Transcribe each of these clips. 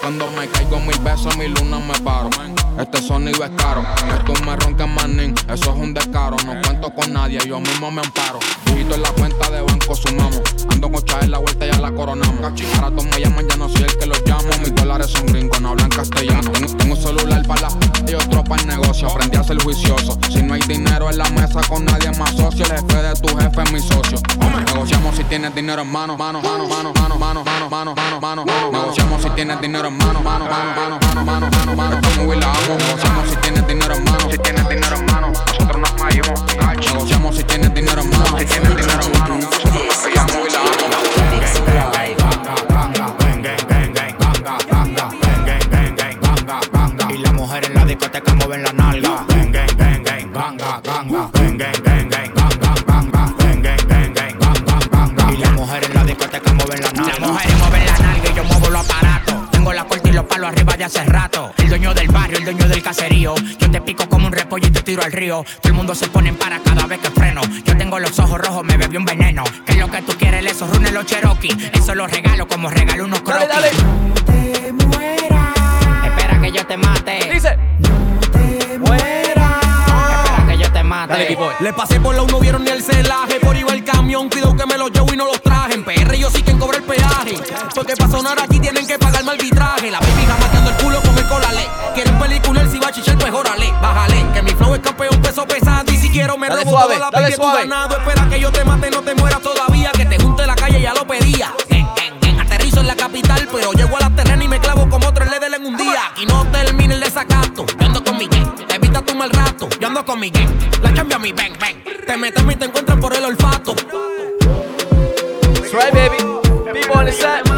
Cuando me caigo mil besos, mi luna me paro. Este sonido es caro, tú me ronques manín, eso es un descaro. No cuento con nadie, yo mismo me amparo. Digito en la cuenta de banco sumamos. Ando con en la vuelta y ya la coronamos. Ahora todos me llaman, ya no soy el que los llamo. Mis dólares son gringos, no hablan castellano. Tengo, un celular para la y otro para el negocio. Aprendí a ser juicioso. Dinero en la mesa con nadie más socio, el jefe de tu jefe es mi socio. Negociamos si tienes dinero en mano, mano, mano, mano, mano, mano, mano, mano, mano, mano. Negociamos si tienes dinero en mano, mano, mano, mano, mano, mano, mano, mano. Como la hago. Negociamos si tienes dinero en mano, si tienes dinero en mano. Nosotros nos fallamos. Negociamos si tienes dinero en mano, si tienes dinero en mano. Nosotros nos fallamos y la Y arriba de hace rato. El dueño del barrio, el dueño del caserío. Yo te pico como un repollo y te tiro al río. Todo el mundo se pone en para cada vez que freno. Yo tengo los ojos rojos, me bebí un veneno. ¿Qué es lo que tú quieres? Esos runes los Cherokee. Eso los regalo como regalo unos croquis. Dale, dale. No te mueras, Espera que yo te mate. Dice. te mueras. Espera que yo te mate. Dale. Le pasé por la no vieron ni el celaje. Por iba el camión, cuidado que me los llevo y no los traje. En PR yo sí que cobro el peaje. Porque para sonar aquí tienen que pagarme arbitraje. La quiero me Dale robo suave, toda la tu suave. ganado. Espera que yo te mate, no te mueras todavía. Que te junte la calle, ya lo pedía. En, en, en, aterrizo en la capital, pero llego a la terrena y me clavo como tres ledes en un día. Aquí no termina el desacato. Yo ando con mi gang, evita tu mal rato. Yo ando con mi gang, la cambio a mi bang bang. Te metes y te encuentran por el olfato. That's right, baby. B-boy on the set.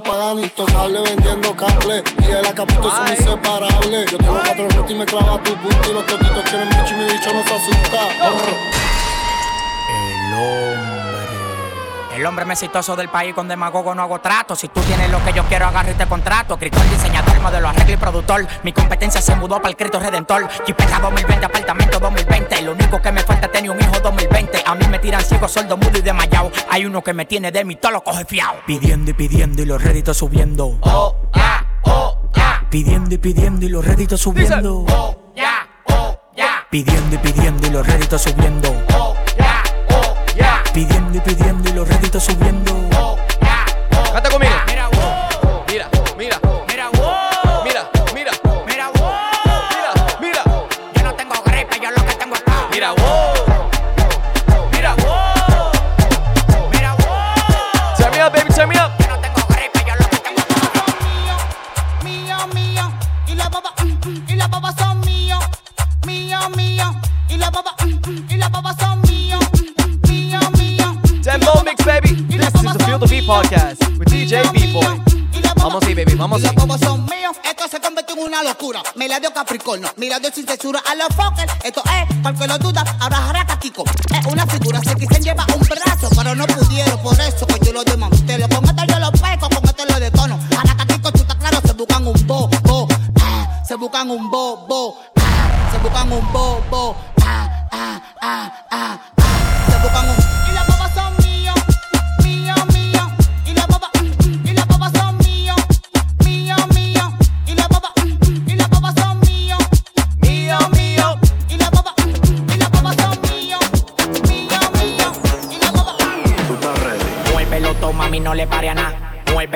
El Pagani Tocarle vendiendo cable Y el acapito son inseparables Yo tengo cuatro rotos y me clava tu puta Y los totitos quieren bicho y mi bicho no se asusta. El hombre. El hombre más exitoso del país con demagogo no hago trato. Si tú tienes lo que yo quiero, agarra y te contrato. Escritor, diseñador, modelo, arreglo y productor. Mi competencia se mudó para el Cristo Redentor. Chipeta 2020, apartamento 2020. Lo único que me falta es tener un hijo 2020. A mí me tiran ciego, sordo, mudo y desmayado. Hay uno que me tiene de mí, todo lo coge fiao. Pidiendo y pidiendo y los réditos subiendo. Oh, ya, oh, ya. Pidiendo y pidiendo y los réditos subiendo. Oh, ya, oh, ya. Pidiendo y pidiendo y los réditos subiendo. Oh. Pidiendo y pidiendo y los réditos subiendo. Canta conmigo. Capricornio, mirando sin censura a los Fokker. Esto es, porque lo duda, ahora jaraca Kiko. Es una figura, se quisen llevar un brazo, pero no pudieron, por eso que yo lo desmantelo. Con esto yo lo peco, con esto lo detono. Jaraca Kiko, tú claro, se buscan un bobo. Ah, se buscan un bobo. Ah, se buscan un bobo. Ah, ah, ah, ah, ah.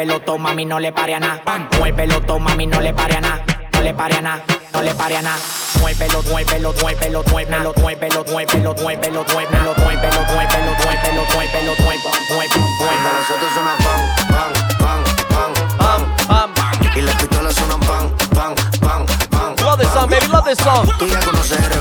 Muévelo, todo, mami, no le pare a nada. Muévelo, todo, mami, no le pare a nada. No le pare a nada, no le pare a nada. Muévelo, muévelo, muévelo, muévelo, muévelo, muévelo, muévelo, muévelo, muévelo, muévelo, muévelo, muévelo, muévelo, muévelo, muévelo. Nosotros suena pan, pan, pan, pan Bam, bam. Y las pistolas suenan pan, pan, pan, pan Love this song, baby, love this song. Tú ya conoces el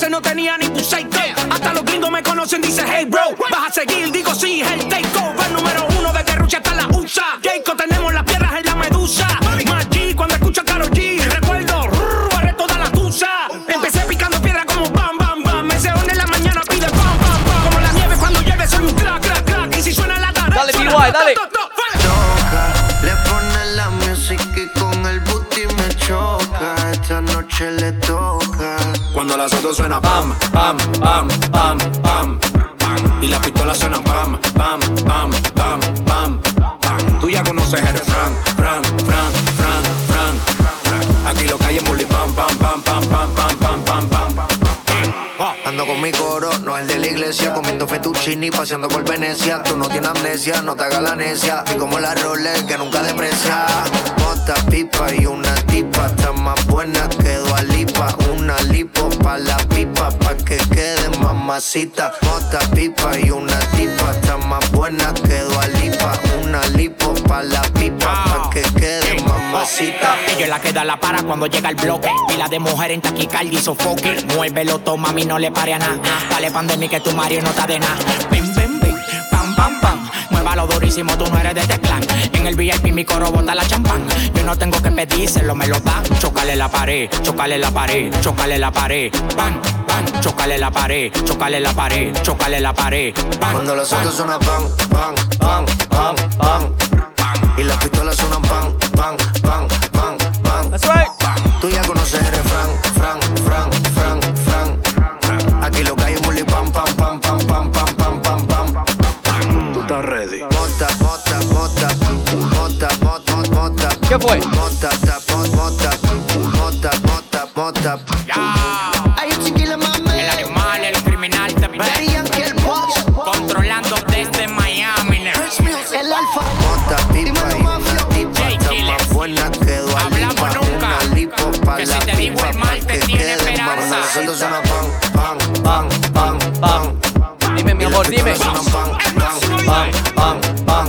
clase no tenía ni un Hasta los gringos me conocen dicen hey bro. Vas a seguir, digo sí, el takeover número uno de Guerrucha hasta la USA. Jacob, tenemos las piedras en la medusa. Maggi, cuando escucho a Karol G, recuerdo, rrr, toda la tusa. Empecé picando piedra como bam, bam, bam. Me se en la mañana pide pam, pam, pam. Como la nieve cuando llueve, soy un crack, crack, crack. Y si suena la cara, Dale, suena BY, dale. to, to, to, le pone la music y con el booty me choca. Esta noche le toca. Cuando la soto suena pam, pam, pam, pam, pam. Y la pistola suena pam, pam, pam, pam, pam, pam. Tú ya conoces el Fran, mi coro, no el de la iglesia, comiendo fettuccini, paseando por Venecia. Tú no tienes amnesia, no te hagas la necia. Y como la Rolex que nunca deprecia. Mota, pipa y una tipa, está más buena que Lipa. Una lipo pa' la pipa, pa' que quede mamacita. Mota, pipa y una tipa, está más buena que Lipa. Una lipo pa' la pipa, pa' que quede mamacita. Ella es la que da la para cuando llega el bloque. Pila de mujer en taquicardia y sofoque. Muévelo, toma, mami, no le pare a nada. Dale pandemia que tu Mario no está de nada. Bim, bim, bim, pam, pam, pam. Muévalo durísimo, tú no eres de este clan. En el VIP mi coro bota la champán. Yo no tengo que pedírselo, me lo dan. Chocale la pared, chocale la pared, chocale la pared. Pan, pan, chocale la pared, chocale la pared, chocale la pared. Pan, Cuando los pan. autos suenan pan, pan, pan, pan, pan, Y las pistolas suenan pan, pan, pan, pan, pan. That's right. Tú ya conoces el refrán, fran, fran, fran, fran. Aquí lo que hay es pam, pam, pam, pam, pam, pam, pam, pam, pam. Tú estás ready. Mota, mota, mota, mota, mota, mota. ¿Qué fue? Mota, ta, mota, mota, mota, mota, mota. Ya.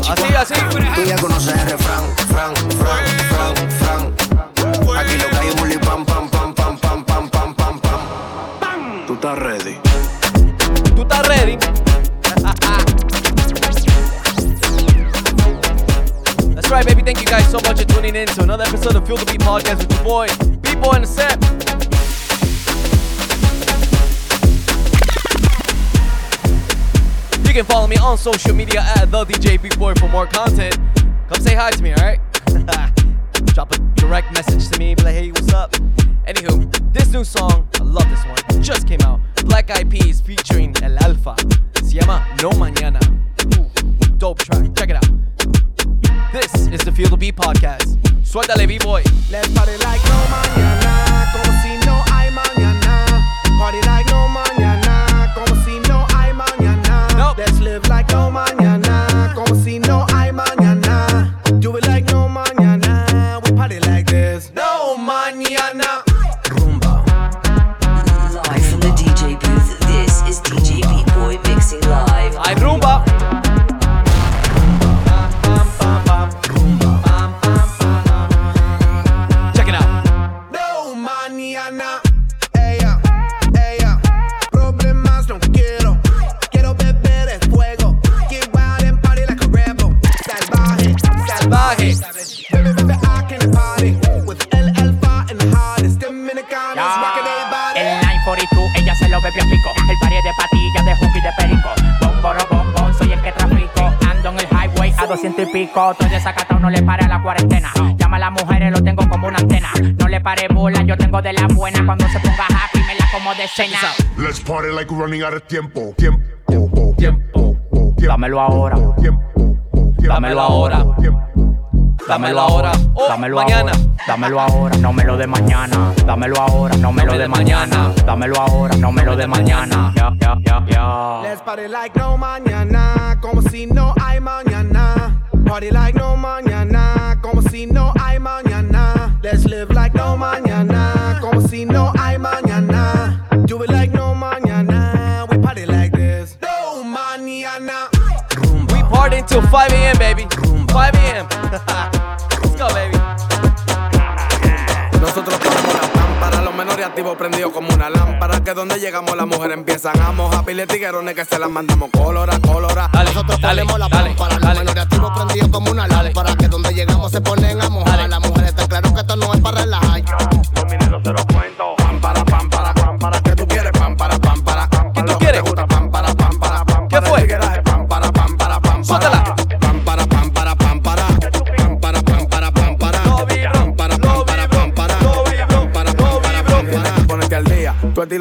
Así, así. Tú ya conoces el refrán, fran, fran, fran, fran. Aquí lo que hay es bully pam, pam, pam, pam, pam, pam, pam, pam, pam. Tú estás ready. ¿Tú estás ready? That's right, baby. Thank you guys so much for tuning in to another episode of Fuel the Beat Podcast with your boy, B-Boy and the You can follow me on social media at the DJ Big Boy for more content. Come say hi to me, alright? Drop a direct message to me, be like, hey, what's up? Anywho, this new song, I love this one, just came out. Black Eyed Peas featuring El Alfa. Se llama No Mañana. Ooh, dope track, check it out. This is the Feel the Beat podcast. Suéltale, B-Boy. Let's party like no mañana, como si no hay mañana. Party like live like oh my 200 y pico. Estoy desacatado, no le pare a la cuarentena. Llama a las mujeres, lo tengo como una antena. No le pare bola, yo tengo de la buena. Cuando se ponga happy, me la como de cena. Let's party like we're running out of tiempo. Tiempo, tiempo, tiempo. Dámelo ahora. Tiempo, Dámelo ahora. Dámelo ahora o dámelo mañana. ahora, dámelo ahora, no me lo de mañana. Dámelo ahora, no me lo de mañana. Dámelo ahora, no me lo de mañana. Ya, ya, ya, ya. Let's party like no mañana, como si no hay mañana. Party like no mañana, como si no hay mañana. Let's live like no mañana, como si no hay mañana. Do it like no mañana, we party like this. No mañana. We party until 5 a.m., baby. 5 a.m. activo prendido como una lámpara. Que donde llegamos las mujeres empiezan a mojar. Pile tiguerones que se las mandamos colora, colora. Nosotros dale, ponemos la lámpara. Los prendidos como una lámpara. Que donde llegamos se ponen a mojar. Las mujeres está claro que esto no es para relajar.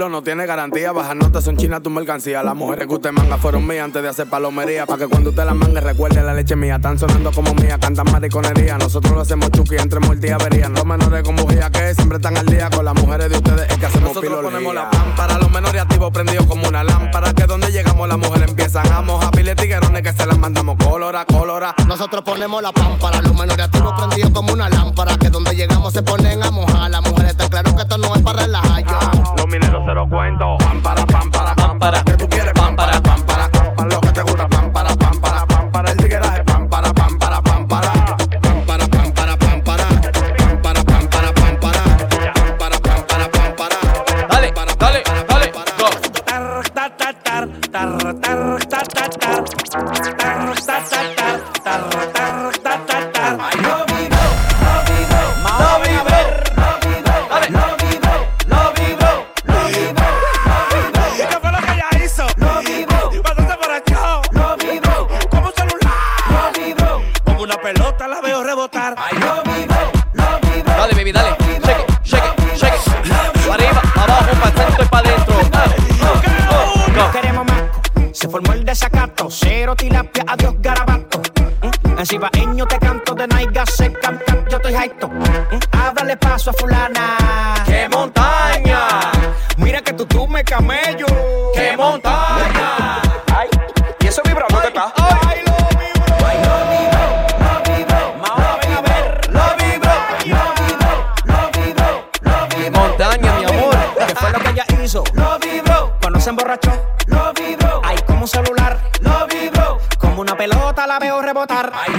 estilo no tiene garantía. Bajas notas son chinas tu mercancía. Las mujeres que usted manga fueron mías antes de hacer palomería. Para que cuando usted la manga recuerde la leche mía. Están sonando como mía, cantan mariconería. Nosotros lo hacemos chuki entre muerte y avería. Los menores con bujía que siempre están al día. Con las mujeres de ustedes es que hacemos Nosotros ponemos la pan para los menores activos prendidos como una lámpara. Que donde llegamos las mujeres empiezan a mojar piles tiguerones que se las mandamos colora, colora. Nosotros ponemos la pan para los menores activos prendidos como una lámpara. Que donde llegamos se ponen a mojar. Las mujeres están claro que esto no es para relajar mineros se lo cuento. Pam para, pam para, pam para. Que tú quieres pam para, pam para, pam. Lo que te gusta, pam para, pam para, pam para. El tigueraje, pam para, pam para, pam para. Pam para, pam para, pam para. Pam para, pam para, pam para. Pam para, pam para, pam para. Dale, dale, dale, go. I.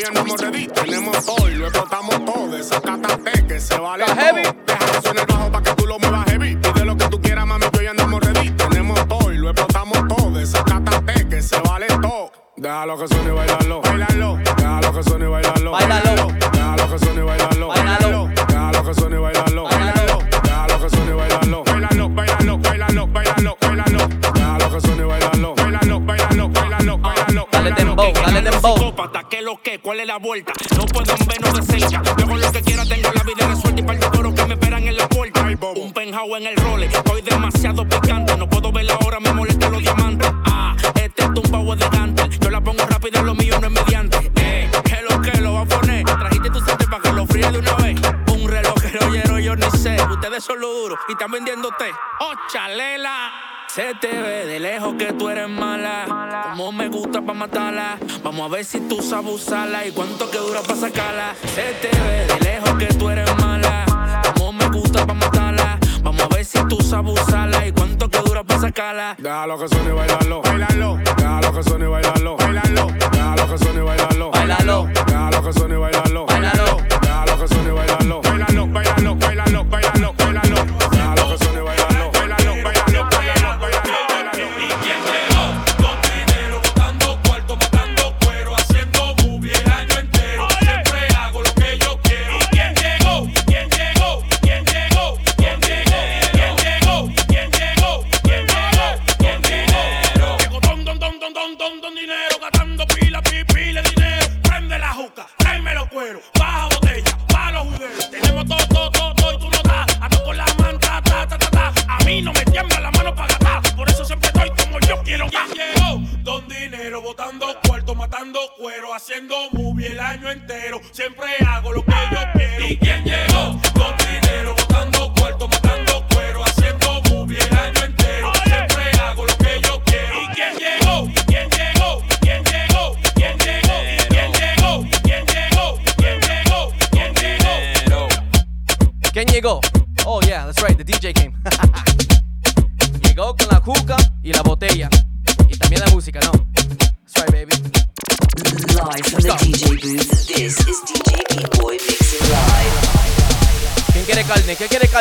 todavía no hemos ready. Tenemos todo y lo explotamos todo. Desatátate que se vale. Todo. heavy. Que? No pueden vernos de cerca. Yo con lo que quiera tengo la vida resuelta y par de coros que me esperan en la puerta. Un penjao en el role, estoy demasiado picante. No puedo ver la hora, me molestan los diamantes. Ah, este tumbao de gante. Yo la pongo rápido, lo mío no es mediante. Eh, ¿qué lo que lo va a poner? Trajiste tu sente para que lo fríe de una vez. Un reloj que lleno, yo ni sé. Ustedes son lo duro y están vendiendo té. ¡Oh, chalela! Se te ve de lejos que tú eres mala. Pa' matarla. Vamos a ver si tú sabes usarla y cuánto que dura pa' sacarla. Se te ve de lejos que tú eres mala. Como me gusta pa' matarla. Vamos a ver si tú sabes usarla y cuánto que dura pa' sacarla. Déjalo que suene y bailalo. Bailalo. Déjalo que suene y bailalo. Bailalo. Déjalo que suene y bailalo. Bailalo. Déjalo que suene y bailalo. Bailalo. Déjalo que suene y bailalo. Bailalo, bailalo, bailalo, bailalo,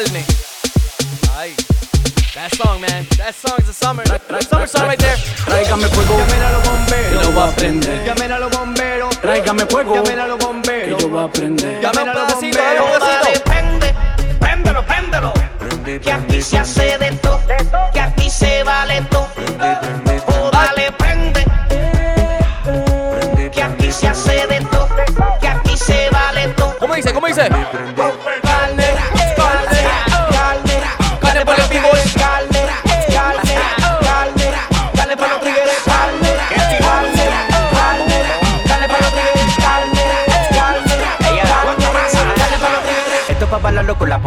carne? Ay. That song, man. That song's the summer. Summer song right there. Tráigame fuego, Llamen a los bomberos. que lo voy a prender. Llamen a los bomberos. Tráigame fuego, Llamen a los que bomberos. yo voy a prender. Llamen a los un bomberos. pedacito. prende, préndelo, préndelo. Que aquí se hace de todo, que aquí se vale todo. Oh, dale, prende. Que aquí se hace de todo, que aquí se vale todo. ¿Cómo dice? ¿Cómo dice? Carne,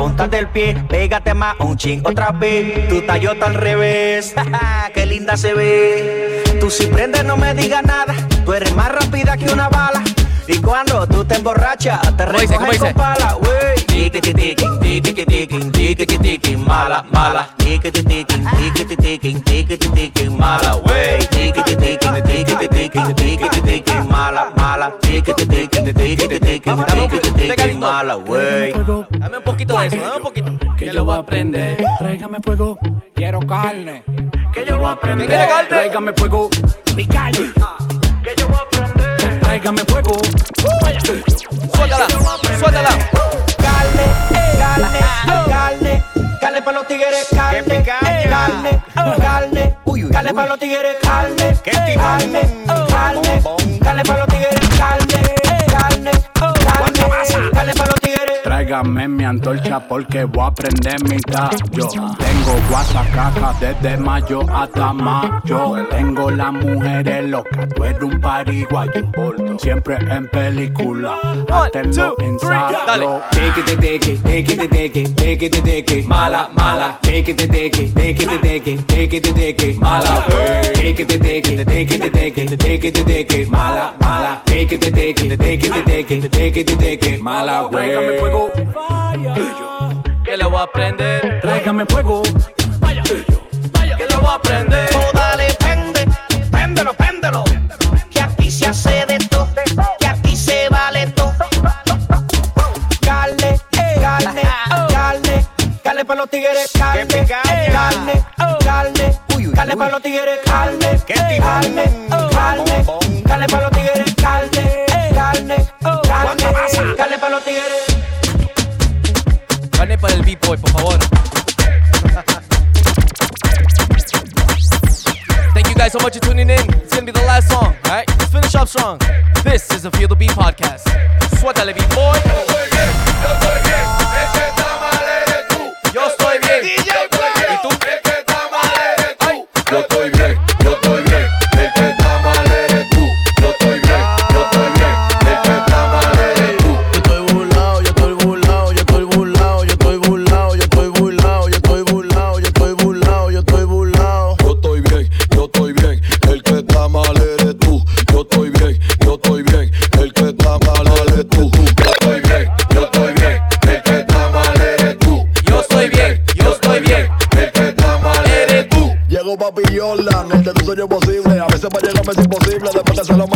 punta del pie. Pégate más un ching otra vez. Tu tallota al revés. Qué linda se ve. Tú si prendes no me digas nada. Tú eres más rápida que una bala. Y cuando tú te emborrachas, te ¿Cómo dice? ¿Cómo recogen con pala, wey. Tiquiti tiquin, tiquiti tiquin, tiquiti tiquin, mala, mala. Tiquiti tiquin, tiquiti tiquin, tiquiti tiquin, mala, wey. Tiquiti tiquin, tiquiti tiquin, tiquiti tiquin, mala, mala. Tiquiti tiquin, mala, wey. Dame un poquito de eso, dame un poquito. Que yo voy a prender, tráigame fuego, quiero carne. Que yo voy a prender, quiere carne? tráigame fuego, mi carne. Que yo voy a prender, tráigame fuego. Suéltala, suéltala. Carne, carne, carne, carne para los tigres, carne, carne, carne, carne para los tigres, carne, carne, carne, carne para los Tráigame mi antorcha porque voy a prender mi tallo. Tengo guasacaca desde mayo hasta mayo. Tengo las mujeres locas, tú eres un pariguayo. Siempre en película, hacerlo. Take it, take it, take it, take it, take it, take it, mala, mala. Take it, take it, take it, take it, take it, take it, mala. Take it, take it, take it, take it, take it, take it, mala, mala. Take it, take it, take it, take it, take it, take it, mala. Tráigame fuego, Que le voy a prender. tráigame fuego. Que le voy a prender. Oh, dale, Dale pa' los tigres carne, que carne, eh, oh. carne. Uy, uy, dale los tigres carne, que carne, oh. carne. Oh. Los tigres carne, carne, carne. Dale pa' los tigres. Carne eh. oh. para el B-Boy, por favor. Thank you guys so much for tuning in. It's gonna be the last song, alright? Let's finish up strong. This is the Feel the Beat podcast. Suéltale, B-Boy.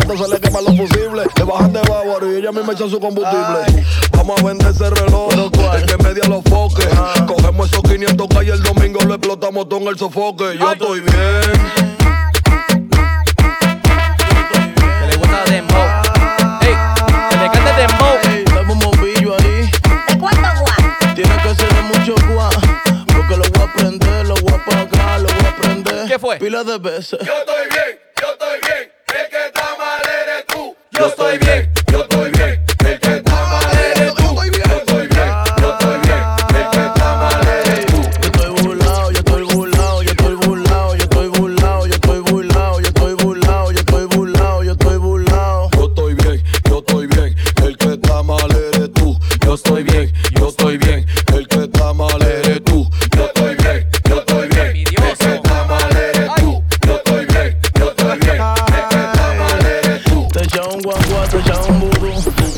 Se le queman lo posible. Le bajan de Bavaro y ella a mí me echó su combustible. Vamos a vender ese reloj. Hay que en los foques. Cogemos esos 500k y el domingo lo explotamos todo en el sofoque. Yo estoy bien. ¿Qué le gusta de embo? ¡Ey! ¡El descanso de embo! ¡Ey! Un mobillo ahí! ¿De cuánto gua? Tiene que ser de mucho gua. Porque lo voy a aprender, lo voy a pagar, lo voy a aprender. ¿Qué fue? Pila de veces. ¡Yo estoy bien! yo estoy bien.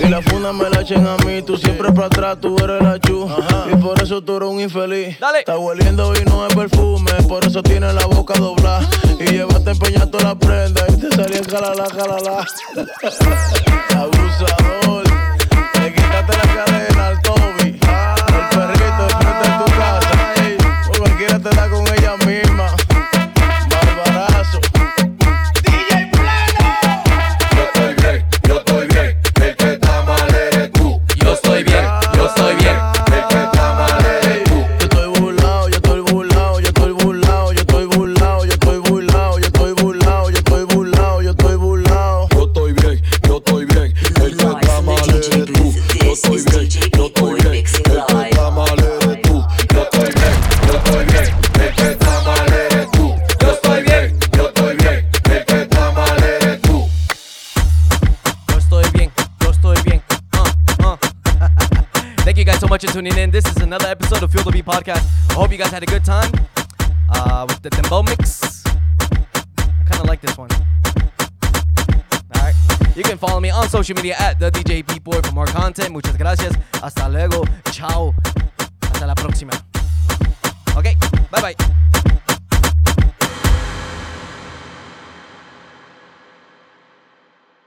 La funa me la echen a mí, tú siempre para atrás, tú eres la chu. Y por eso tú eres un infeliz. Dale. Está oliendo y no es perfume, por eso tiene la boca doblada. Y llevaste empeñar toda la prenda y te salía jalala, jalala. Abusador, te quitaste la cadera. much for tuning in. This is another episode of Field of Beat Podcast. I hope you guys had a good time uh, with the Dembo mix. I kind of like this one. All right. You can follow me on social media at the DJ Boy for more content. Muchas gracias. Hasta luego. Chao. Hasta la próxima. Okay. Bye bye.